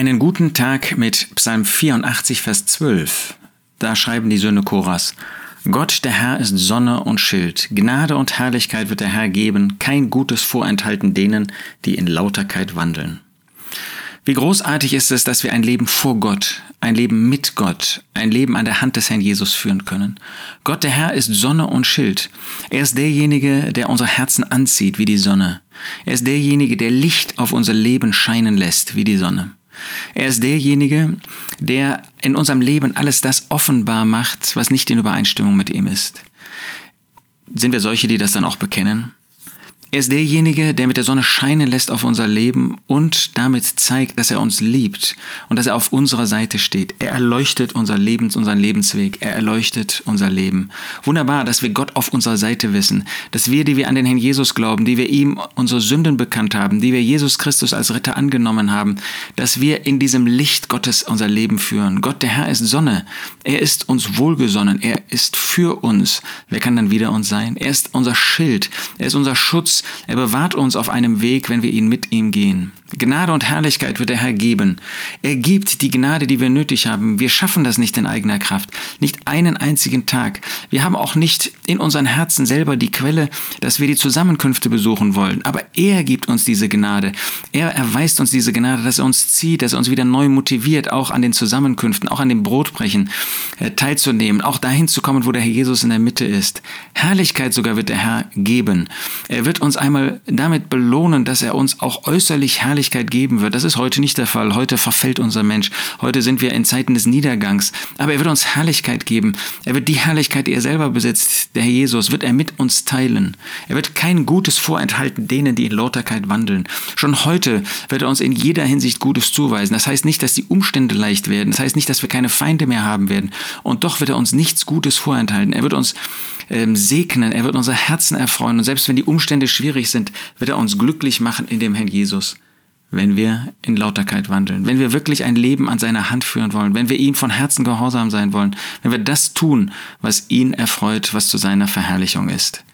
Einen guten Tag mit Psalm 84, Vers 12. Da schreiben die Söhne Choras. Gott, der Herr, ist Sonne und Schild. Gnade und Herrlichkeit wird der Herr geben, kein Gutes vorenthalten denen, die in Lauterkeit wandeln. Wie großartig ist es, dass wir ein Leben vor Gott, ein Leben mit Gott, ein Leben an der Hand des Herrn Jesus führen können. Gott der Herr ist Sonne und Schild. Er ist derjenige, der unsere Herzen anzieht wie die Sonne. Er ist derjenige, der Licht auf unser Leben scheinen lässt wie die Sonne. Er ist derjenige, der in unserem Leben alles das offenbar macht, was nicht in Übereinstimmung mit ihm ist. Sind wir solche, die das dann auch bekennen? Er ist derjenige, der mit der Sonne scheinen lässt auf unser Leben und damit zeigt, dass er uns liebt und dass er auf unserer Seite steht. Er erleuchtet unser Lebens, unseren Lebensweg. Er erleuchtet unser Leben. Wunderbar, dass wir Gott auf unserer Seite wissen, dass wir, die wir an den Herrn Jesus glauben, die wir ihm unsere Sünden bekannt haben, die wir Jesus Christus als Ritter angenommen haben, dass wir in diesem Licht Gottes unser Leben führen. Gott, der Herr, ist Sonne. Er ist uns wohlgesonnen. Er ist für uns. Wer kann dann wieder uns sein? Er ist unser Schild. Er ist unser Schutz. Er bewahrt uns auf einem Weg, wenn wir ihn mit ihm gehen. Gnade und Herrlichkeit wird der Herr geben. Er gibt die Gnade, die wir nötig haben. Wir schaffen das nicht in eigener Kraft, nicht einen einzigen Tag. Wir haben auch nicht in unseren Herzen selber die Quelle, dass wir die Zusammenkünfte besuchen wollen. Aber er gibt uns diese Gnade. Er erweist uns diese Gnade, dass er uns zieht, dass er uns wieder neu motiviert, auch an den Zusammenkünften, auch an dem Brotbrechen äh, teilzunehmen, auch dahin zu kommen, wo der Herr Jesus in der Mitte ist. Herrlichkeit sogar wird der Herr geben. Er wird uns einmal damit belohnen, dass er uns auch äußerlich herrlich Herrlichkeit geben wird. Das ist heute nicht der Fall. Heute verfällt unser Mensch. Heute sind wir in Zeiten des Niedergangs. Aber er wird uns Herrlichkeit geben. Er wird die Herrlichkeit, die er selber besitzt, der Herr Jesus, wird er mit uns teilen. Er wird kein Gutes vorenthalten denen, die in Lauterkeit wandeln. Schon heute wird er uns in jeder Hinsicht Gutes zuweisen. Das heißt nicht, dass die Umstände leicht werden. Das heißt nicht, dass wir keine Feinde mehr haben werden. Und doch wird er uns nichts Gutes vorenthalten. Er wird uns ähm, segnen. Er wird unser Herzen erfreuen. Und selbst wenn die Umstände schwierig sind, wird er uns glücklich machen in dem Herrn Jesus wenn wir in Lauterkeit wandeln, wenn wir wirklich ein Leben an seiner Hand führen wollen, wenn wir ihm von Herzen gehorsam sein wollen, wenn wir das tun, was ihn erfreut, was zu seiner Verherrlichung ist.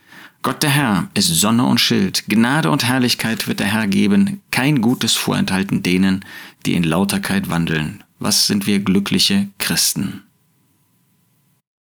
Gott der Herr ist Sonne und Schild, Gnade und Herrlichkeit wird der Herr geben, kein Gutes vorenthalten denen, die in Lauterkeit wandeln. Was sind wir glückliche Christen?